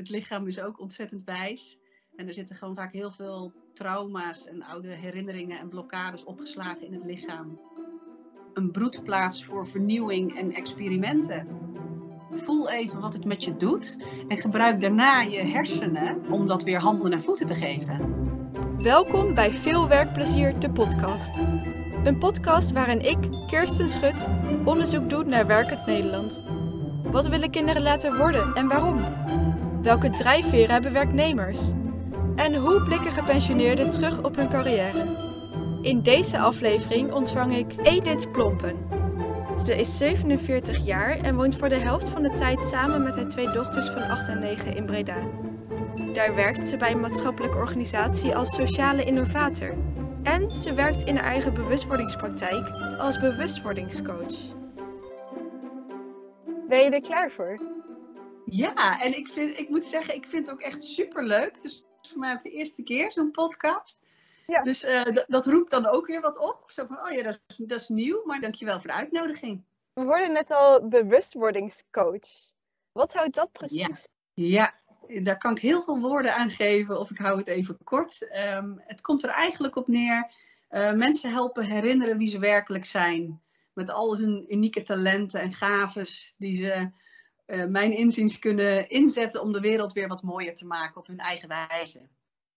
het lichaam is ook ontzettend wijs. En er zitten gewoon vaak heel veel trauma's en oude herinneringen en blokkades opgeslagen in het lichaam. Een broedplaats voor vernieuwing en experimenten. Voel even wat het met je doet en gebruik daarna je hersenen om dat weer handen en voeten te geven. Welkom bij Veel Werkplezier, de podcast. Een podcast waarin ik, Kirsten Schut, onderzoek doe naar werkend Nederland. Wat willen kinderen laten worden en waarom? Welke drijfveren hebben werknemers? En hoe blikken gepensioneerden terug op hun carrière? In deze aflevering ontvang ik Edith Plompen. Ze is 47 jaar en woont voor de helft van de tijd samen met haar twee dochters van 8 en 9 in Breda. Daar werkt ze bij een maatschappelijke organisatie als sociale innovator. En ze werkt in haar eigen bewustwordingspraktijk als bewustwordingscoach. Ben je er klaar voor? Ja, en ik, vind, ik moet zeggen, ik vind het ook echt super leuk. Het is voor mij ook de eerste keer, zo'n podcast. Ja. Dus uh, dat roept dan ook weer wat op. Zo van, oh ja, dat is, dat is nieuw, maar dankjewel voor de uitnodiging. We worden net al bewustwordingscoach. Wat houdt dat precies? Ja. ja, daar kan ik heel veel woorden aan geven of ik hou het even kort. Um, het komt er eigenlijk op neer, uh, mensen helpen herinneren wie ze werkelijk zijn. Met al hun unieke talenten en gaves die ze uh, mijn inziens kunnen inzetten om de wereld weer wat mooier te maken op hun eigen wijze.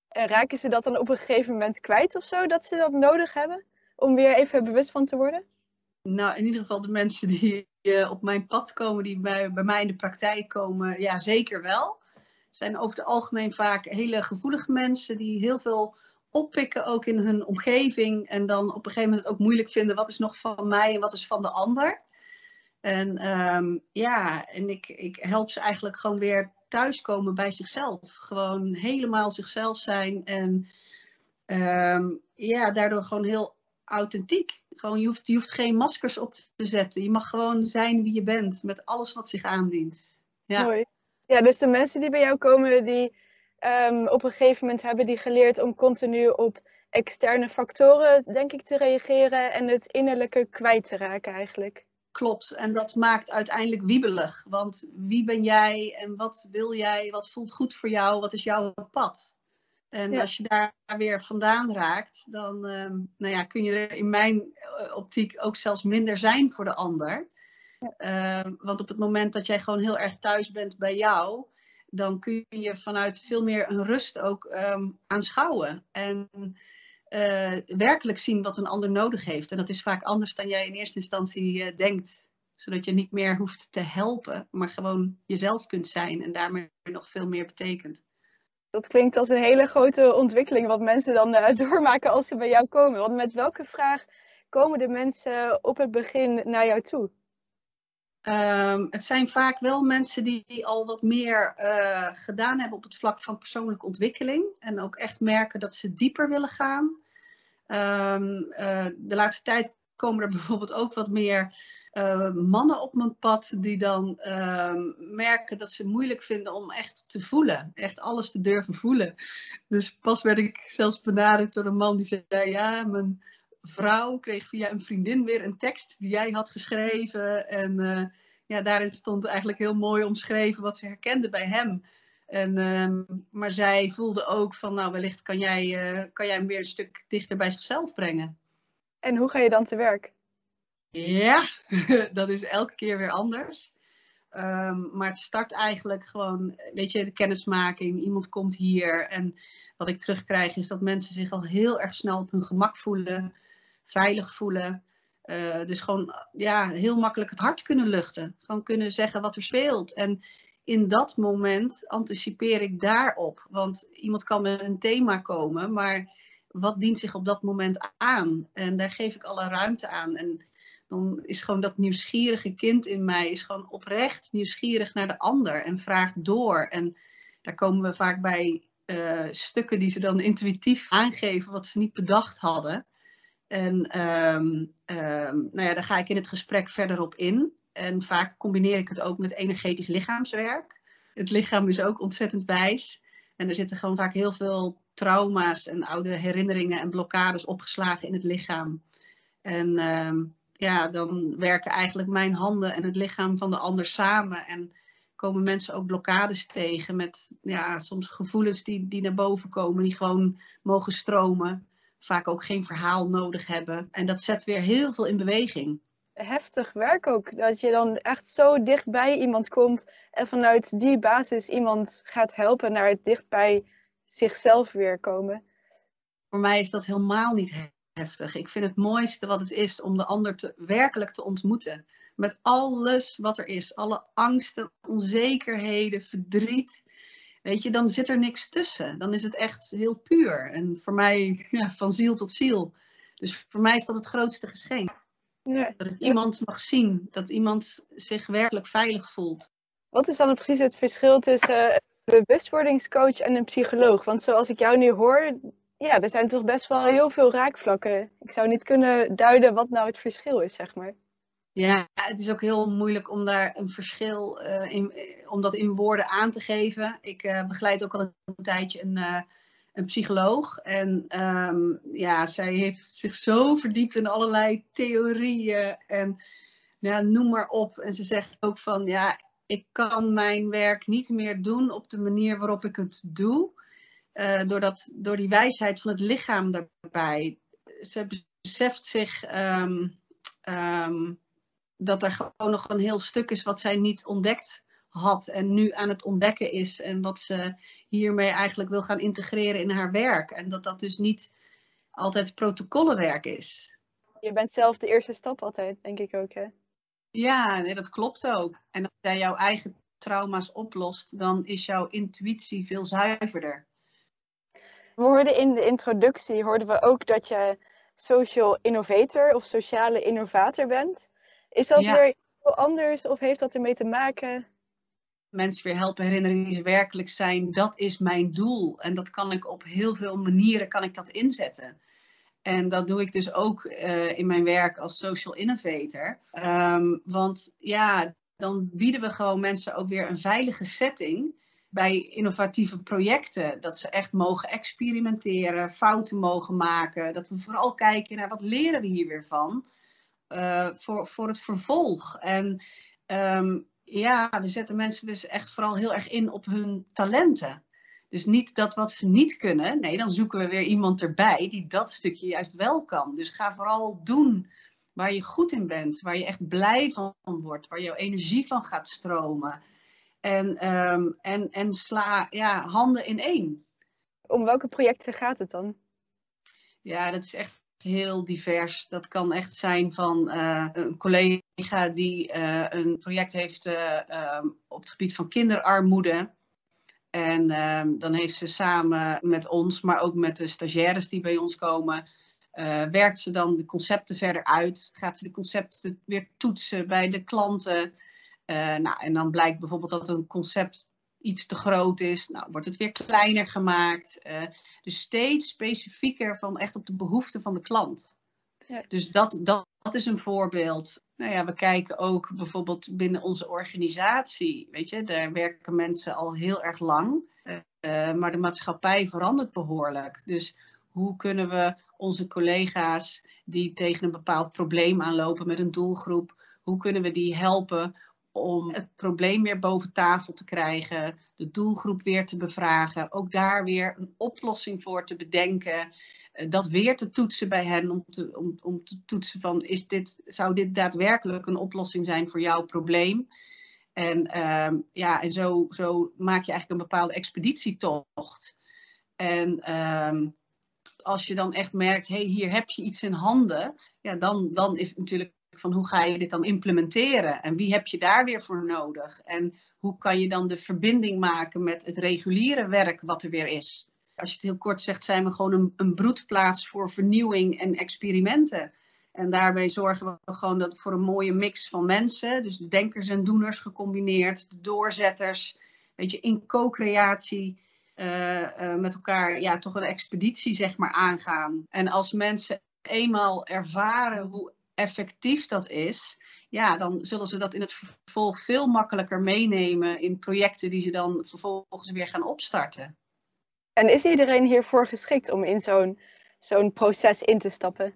En raken ze dat dan op een gegeven moment kwijt of zo, dat ze dat nodig hebben om weer even bewust van te worden? Nou, in ieder geval de mensen die uh, op mijn pad komen, die bij, bij mij in de praktijk komen, ja, zeker wel. zijn over het algemeen vaak hele gevoelige mensen die heel veel oppikken ook in hun omgeving en dan op een gegeven moment ook moeilijk vinden wat is nog van mij en wat is van de ander. En um, ja, en ik, ik help ze eigenlijk gewoon weer thuiskomen bij zichzelf. Gewoon helemaal zichzelf zijn en um, ja, daardoor gewoon heel authentiek. Gewoon, je, hoeft, je hoeft geen maskers op te zetten. Je mag gewoon zijn wie je bent met alles wat zich aandient. Ja. Mooi. Ja, dus de mensen die bij jou komen, die um, op een gegeven moment hebben die geleerd om continu op externe factoren, denk ik, te reageren en het innerlijke kwijt te raken eigenlijk. Klopt, en dat maakt uiteindelijk wiebelig. Want wie ben jij en wat wil jij? Wat voelt goed voor jou? Wat is jouw pad? En ja. als je daar weer vandaan raakt, dan um, nou ja, kun je er in mijn eh, optiek ook zelfs minder zijn voor de ander. Ja. Uh, want op het moment dat jij gewoon heel erg thuis bent bij jou, dan kun je vanuit veel meer een rust ook um, aanschouwen. En uh, werkelijk zien wat een ander nodig heeft. En dat is vaak anders dan jij in eerste instantie uh, denkt. Zodat je niet meer hoeft te helpen, maar gewoon jezelf kunt zijn en daarmee nog veel meer betekent. Dat klinkt als een hele grote ontwikkeling wat mensen dan uh, doormaken als ze bij jou komen. Want met welke vraag komen de mensen op het begin naar jou toe? Um, het zijn vaak wel mensen die, die al wat meer uh, gedaan hebben op het vlak van persoonlijke ontwikkeling. En ook echt merken dat ze dieper willen gaan. Um, uh, de laatste tijd komen er bijvoorbeeld ook wat meer uh, mannen op mijn pad die dan merken dat ze het moeilijk vinden om echt te voelen. Echt alles te durven voelen. Dus pas werd ik zelfs benaderd door een man die zei, ja, mijn vrouw kreeg via een vriendin weer een tekst die jij had geschreven. En uh, ja, daarin stond eigenlijk heel mooi omschreven wat ze herkende bij hem. En, uh, maar zij voelde ook van, nou wellicht kan jij, uh, kan jij hem weer een stuk dichter bij zichzelf brengen. En hoe ga je dan te werk? Ja, dat is elke keer weer anders. Um, maar het start eigenlijk gewoon, weet je, de kennismaking. Iemand komt hier en wat ik terugkrijg is dat mensen zich al heel erg snel op hun gemak voelen veilig voelen. Uh, dus gewoon ja, heel makkelijk het hart kunnen luchten. Gewoon kunnen zeggen wat er speelt. En in dat moment anticipeer ik daarop. Want iemand kan met een thema komen, maar wat dient zich op dat moment aan? En daar geef ik alle ruimte aan. En dan is gewoon dat nieuwsgierige kind in mij is gewoon oprecht nieuwsgierig naar de ander en vraagt door. En daar komen we vaak bij uh, stukken die ze dan intuïtief aangeven wat ze niet bedacht hadden. En um, um, nou ja, daar ga ik in het gesprek verder op in. En vaak combineer ik het ook met energetisch lichaamswerk. Het lichaam is ook ontzettend wijs. En er zitten gewoon vaak heel veel trauma's en oude herinneringen en blokkades opgeslagen in het lichaam. En um, ja, dan werken eigenlijk mijn handen en het lichaam van de ander samen. En komen mensen ook blokkades tegen met ja, soms gevoelens die, die naar boven komen, die gewoon mogen stromen. Vaak ook geen verhaal nodig hebben. En dat zet weer heel veel in beweging. Heftig werk ook. Dat je dan echt zo dicht bij iemand komt en vanuit die basis iemand gaat helpen naar het dicht bij zichzelf weer komen. Voor mij is dat helemaal niet heftig. Ik vind het mooiste wat het is om de ander te, werkelijk te ontmoeten. Met alles wat er is. Alle angsten, onzekerheden, verdriet. Weet je, dan zit er niks tussen. Dan is het echt heel puur. En voor mij ja, van ziel tot ziel. Dus voor mij is dat het grootste geschenk. Dat iemand mag zien. Dat iemand zich werkelijk veilig voelt. Wat is dan precies het verschil tussen een bewustwordingscoach en een psycholoog? Want zoals ik jou nu hoor, ja, er zijn toch best wel heel veel raakvlakken. Ik zou niet kunnen duiden wat nou het verschil is, zeg maar. Ja, het is ook heel moeilijk om daar een verschil uh, in, om dat in woorden aan te geven. Ik uh, begeleid ook al een tijdje een, uh, een psycholoog. En um, ja, zij heeft zich zo verdiept in allerlei theorieën en ja, noem maar op. En ze zegt ook van ja, ik kan mijn werk niet meer doen op de manier waarop ik het doe. Uh, door, dat, door die wijsheid van het lichaam daarbij. Ze beseft zich um, um, dat er gewoon nog een heel stuk is wat zij niet ontdekt had en nu aan het ontdekken is. En wat ze hiermee eigenlijk wil gaan integreren in haar werk. En dat dat dus niet altijd protocollenwerk is. Je bent zelf de eerste stap altijd, denk ik ook, hè? Ja, nee, dat klopt ook. En als jij jouw eigen trauma's oplost, dan is jouw intuïtie veel zuiverder. We hoorden in de introductie hoorden we ook dat je social innovator of sociale innovator bent. Is dat weer heel anders of heeft dat ermee te maken? Mensen weer helpen herinneren wie ze werkelijk zijn, dat is mijn doel. En dat kan ik op heel veel manieren kan ik dat inzetten. En dat doe ik dus ook uh, in mijn werk als social innovator. Um, want ja, dan bieden we gewoon mensen ook weer een veilige setting bij innovatieve projecten. Dat ze echt mogen experimenteren, fouten mogen maken. Dat we vooral kijken naar wat leren we hier weer van uh, voor, voor het vervolg. En um, ja, we zetten mensen dus echt vooral heel erg in op hun talenten. Dus niet dat wat ze niet kunnen. Nee, dan zoeken we weer iemand erbij die dat stukje juist wel kan. Dus ga vooral doen waar je goed in bent, waar je echt blij van wordt, waar jouw energie van gaat stromen. En, um, en, en sla ja, handen in één. Om welke projecten gaat het dan? Ja, dat is echt heel divers. Dat kan echt zijn van uh, een collega die uh, een project heeft uh, um, op het gebied van kinderarmoede. En um, dan heeft ze samen met ons, maar ook met de stagiaires die bij ons komen, werkt ze dan de concepten verder uit. Gaat ze de concepten weer toetsen bij de klanten. nou, en dan blijkt bijvoorbeeld dat een concept iets te groot is, nou, wordt het weer kleiner gemaakt. Uh, dus steeds specifieker van echt op de behoeften van de klant. Ja. Dus dat, dat, dat, is een voorbeeld. Nou ja, we kijken ook bijvoorbeeld binnen onze organisatie. Weet je, daar werken mensen al heel erg lang. Uh, maar de maatschappij verandert behoorlijk. Dus hoe kunnen we onze collega's die tegen een bepaald probleem aanlopen met een doelgroep, hoe kunnen we die helpen om het probleem weer boven tafel te krijgen, de doelgroep weer te bevragen, ook daar weer een oplossing voor te bedenken, eh, dat weer te toetsen bij hen om te, om, om te toetsen van is dit, zou dit daadwerkelijk een oplossing zijn voor jouw probleem? En, um, ja, en zo, zo maak je eigenlijk een bepaalde expeditietocht. En um, als je dan echt merkt, hé, hey, hier heb je iets in handen, ja, dan, dan is het natuurlijk van hoe ga je dit dan implementeren en wie heb je daar weer voor nodig en hoe kan je dan de verbinding maken met het reguliere werk wat er weer is. Als je het heel kort zegt, zijn we gewoon een, een broedplaats voor vernieuwing en experimenten. En daarbij zorgen we gewoon dat voor een mooie mix van mensen, dus de denkers en doeners gecombineerd, de doorzetters, weet je, in co-creatie. Uh, uh, met elkaar ja, toch een expeditie zeg maar aangaan. En als mensen eenmaal ervaren hoe effectief dat is, ja, dan zullen ze dat in het vervolg veel makkelijker meenemen in projecten die ze dan vervolgens weer gaan opstarten. En is iedereen hiervoor geschikt om in zo'n zo'n proces in te stappen?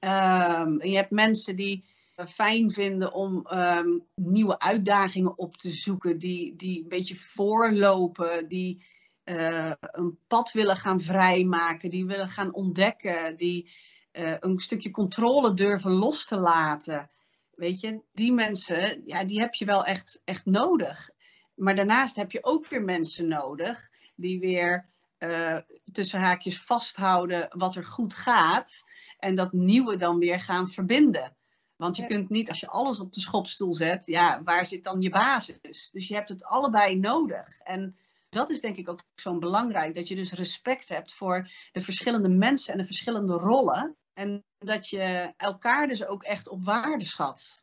Um, je hebt mensen die, fijn vinden om ehm, nieuwe uitdagingen op te zoeken, die, die een beetje voorlopen, die uh, een pad willen gaan vrijmaken, die willen gaan ontdekken, die uh, een stukje controle durven los te laten. Weet je, die mensen, ja, die heb je wel echt, echt nodig. Maar daarnaast heb je ook weer mensen nodig die weer uh, tussen haakjes vasthouden wat er goed gaat en dat nieuwe dan weer gaan verbinden. Want je ja. kunt niet, als je alles op de schopstoel zet, ja, waar zit dan je basis? Dus je hebt het allebei nodig. En dat is denk ik ook zo belangrijk, dat je dus respect hebt voor de verschillende mensen en de verschillende rollen. En dat je elkaar dus ook echt op waarde schat.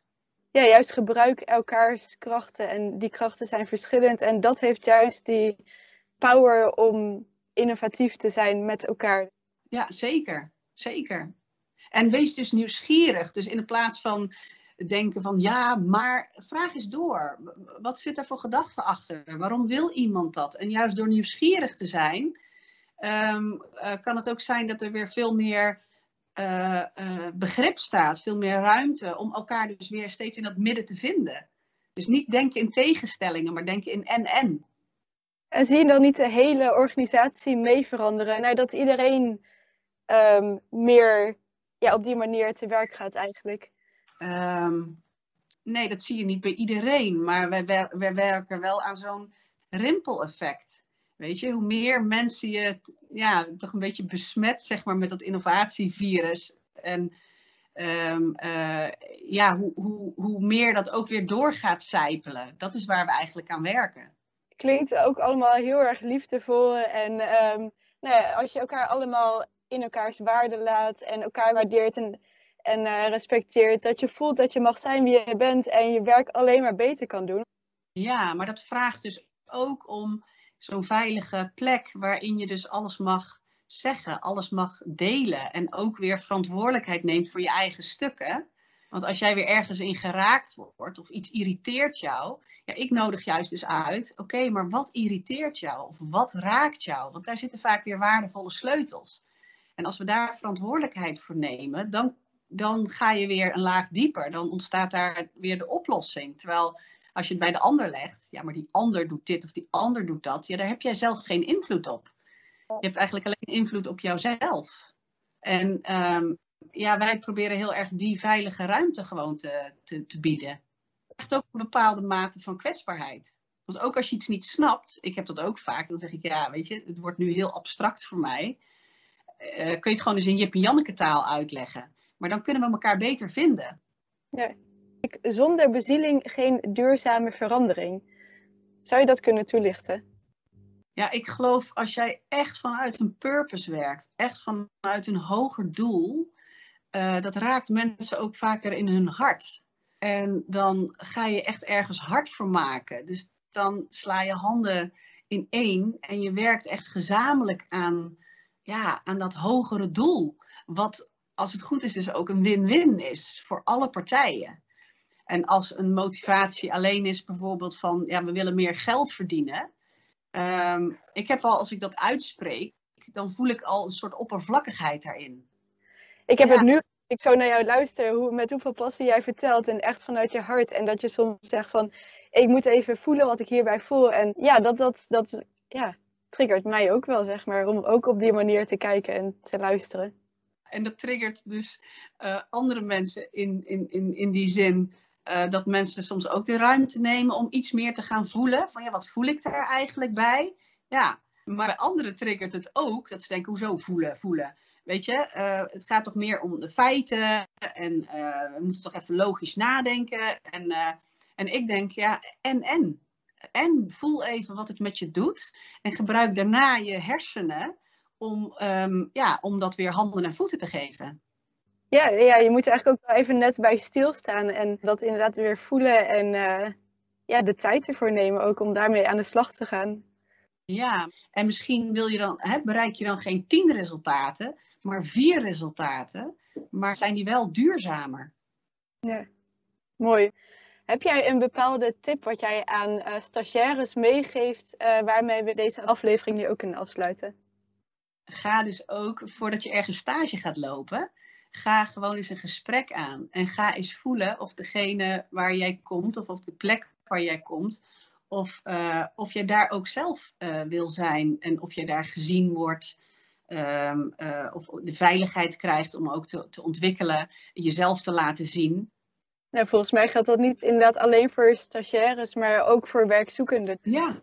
Ja, juist gebruik elkaars krachten en die krachten zijn verschillend. En dat heeft juist die power om innovatief te zijn met elkaar. Ja, zeker. Zeker. En wees dus nieuwsgierig. Dus in plaats van denken van ja, maar vraag eens door. Wat zit er voor gedachten achter? Waarom wil iemand dat? En juist door nieuwsgierig te zijn, um, uh, kan het ook zijn dat er weer veel meer uh, uh, begrip staat, veel meer ruimte om elkaar dus weer steeds in dat midden te vinden. Dus niet denken in tegenstellingen, maar denken in en-en. En zie je dan niet de hele organisatie mee veranderen? Nou, dat iedereen um, meer ja, op die manier te werk gaat eigenlijk? Um, nee, dat zie je niet bij iedereen. Maar wij, wij werken wel aan zo'n rimpeleffect. Weet je, hoe meer mensen je ja, toch een beetje besmet zeg maar, met dat innovatievirus. En um, uh, ja, hoe, hoe, hoe meer dat ook weer door gaat zijpelen. Dat is waar we eigenlijk aan werken. Klinkt ook allemaal heel erg liefdevol. En um, nou ja, als je elkaar allemaal in elkaars waarde laat en elkaar waardeert en, en uh, respecteert. Dat je voelt dat je mag zijn wie je bent en je werk alleen maar beter kan doen. Ja, maar dat vraagt dus ook om zo'n veilige plek waarin je dus alles mag zeggen, alles mag delen en ook weer verantwoordelijkheid neemt voor je eigen stukken. Want als jij weer ergens in geraakt wordt of iets irriteert jou, ja, ik nodig juist dus uit, oké, maar wat irriteert jou of wat raakt jou? Want daar zitten vaak weer waardevolle sleutels. En als we daar verantwoordelijkheid voor nemen, dan, dan ga je weer een laag dieper. Dan ontstaat daar weer de oplossing. Terwijl als je het bij de ander legt, ja, maar die ander doet dit of die ander doet dat, ja, daar heb jij zelf geen invloed op. Je hebt eigenlijk alleen invloed op jouzelf. En um, ja, wij proberen heel erg die veilige ruimte gewoon te, te, bieden. Echt ook een bepaalde mate van kwetsbaarheid. Want ook als je iets niet snapt, ik heb dat ook vaak, dan zeg ik ja, weet je, het wordt nu heel abstract voor mij uh, kun je het gewoon eens in Jip Janneke taal uitleggen. Maar dan kunnen we elkaar beter vinden. Ja. Zonder bezieling geen duurzame verandering. Zou je dat kunnen toelichten? Ja, ik geloof als jij echt vanuit een purpose werkt, echt vanuit een hoger doel, uh, dat raakt mensen ook vaker in hun hart. En dan ga je echt ergens hard voor maken. Dus dan sla je handen in één en je werkt echt gezamenlijk aan ja, aan dat hogere doel. Wat, als het goed is, dus ook een win-win is voor alle partijen. En als een motivatie alleen is bijvoorbeeld van, ja, we willen meer geld verdienen. Um, ik heb al, als ik dat uitspreek, dan voel ik al een soort oppervlakkigheid daarin. Ik heb ja. het nu, als ik zo naar jou luister, hoe, met hoeveel passie jij vertelt en echt vanuit je hart. En dat je soms zegt van, ik moet even voelen wat ik hierbij voel. En ja, dat, dat, dat, ja, triggert mij ook wel, zeg maar, om ook op die manier te kijken en te luisteren. En dat triggert dus uh, andere mensen in, in, in, in die zin uh, dat mensen soms ook de ruimte nemen om iets meer te gaan voelen. Van ja, wat voel ik daar eigenlijk bij? Ja, maar bij anderen triggert het ook dat ze denken, hoezo voelen, voelen? Weet je, uh, het gaat toch meer om de feiten en we moeten toch even logisch nadenken. En, en ik denk, ja, en en en voel even wat het met je doet. En gebruik daarna je hersenen om, um, ja, om dat weer handen en voeten te geven. Ja, ja, je moet er eigenlijk ook wel even net bij stilstaan en dat inderdaad weer voelen en uh, ja, de tijd ervoor nemen ook om daarmee aan de slag te gaan. Ja, en misschien wil je dan, hè, bereik je dan geen tien resultaten, maar vier resultaten, maar zijn die wel duurzamer? Ja, mooi. Heb jij een bepaalde tip wat jij aan uh, stagiaires meegeeft, uh, waarmee we deze aflevering nu ook kunnen afsluiten? Ga dus ook, voordat je ergens stage gaat lopen, ga gewoon eens een gesprek aan. En ga eens voelen of degene waar jij komt, of of de plek waar jij komt, of, uh, of je daar ook zelf uh, wil zijn en of je daar gezien wordt. Um, uh, of de veiligheid krijgt om ook te, te ontwikkelen, jezelf te laten zien. Nou, volgens mij geldt dat niet inderdaad alleen voor stagiaires, maar ook voor werkzoekenden. Ja,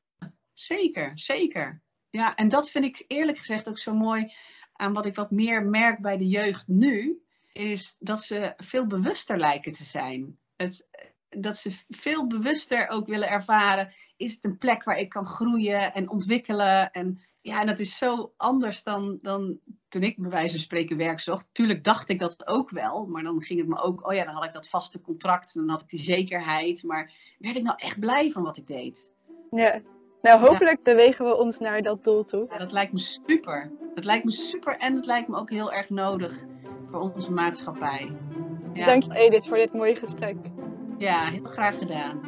zeker, zeker. Ja, en dat vind ik eerlijk gezegd ook zo mooi aan wat ik wat meer merk bij de jeugd nu, is dat ze veel bewuster lijken te zijn. Het, dat ze veel bewuster ook willen ervaren, is het een plek waar ik kan groeien en ontwikkelen. En ja, en dat is zo anders dan, dan toen ik bij wijze van spreken werk zocht. Tuurlijk dacht ik dat ook wel, maar dan ging het me ook, oh ja, dan had ik dat vaste contract, dan had ik die zekerheid. Maar werd ik nou echt blij van wat ik deed? Ja, nou hopelijk ja. bewegen we ons naar dat doel toe. Ja, dat lijkt me super. Dat lijkt me super en het lijkt me ook heel erg nodig voor onze maatschappij. Ja. Dank je Edith voor dit mooie gesprek. Ja, heel graag gedaan.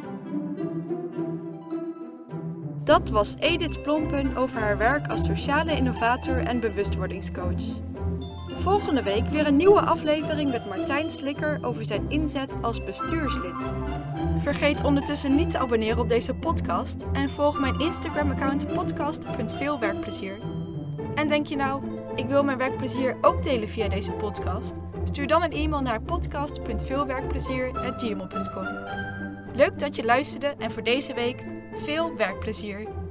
Dat was Edith Plompen over haar werk als sociale innovator en bewustwordingscoach. Volgende week weer een nieuwe aflevering met Martijn Slikker over zijn inzet als bestuurslid. Vergeet ondertussen niet te abonneren op deze podcast en volg mijn Instagram-account podcast.veelwerkplezier. En denk je nou, ik wil mijn werkplezier ook delen via deze podcast? Stuur dan een e-mail naar podcast.veelwerkplezier.gmail.com Leuk dat je luisterde en voor deze week veel werkplezier!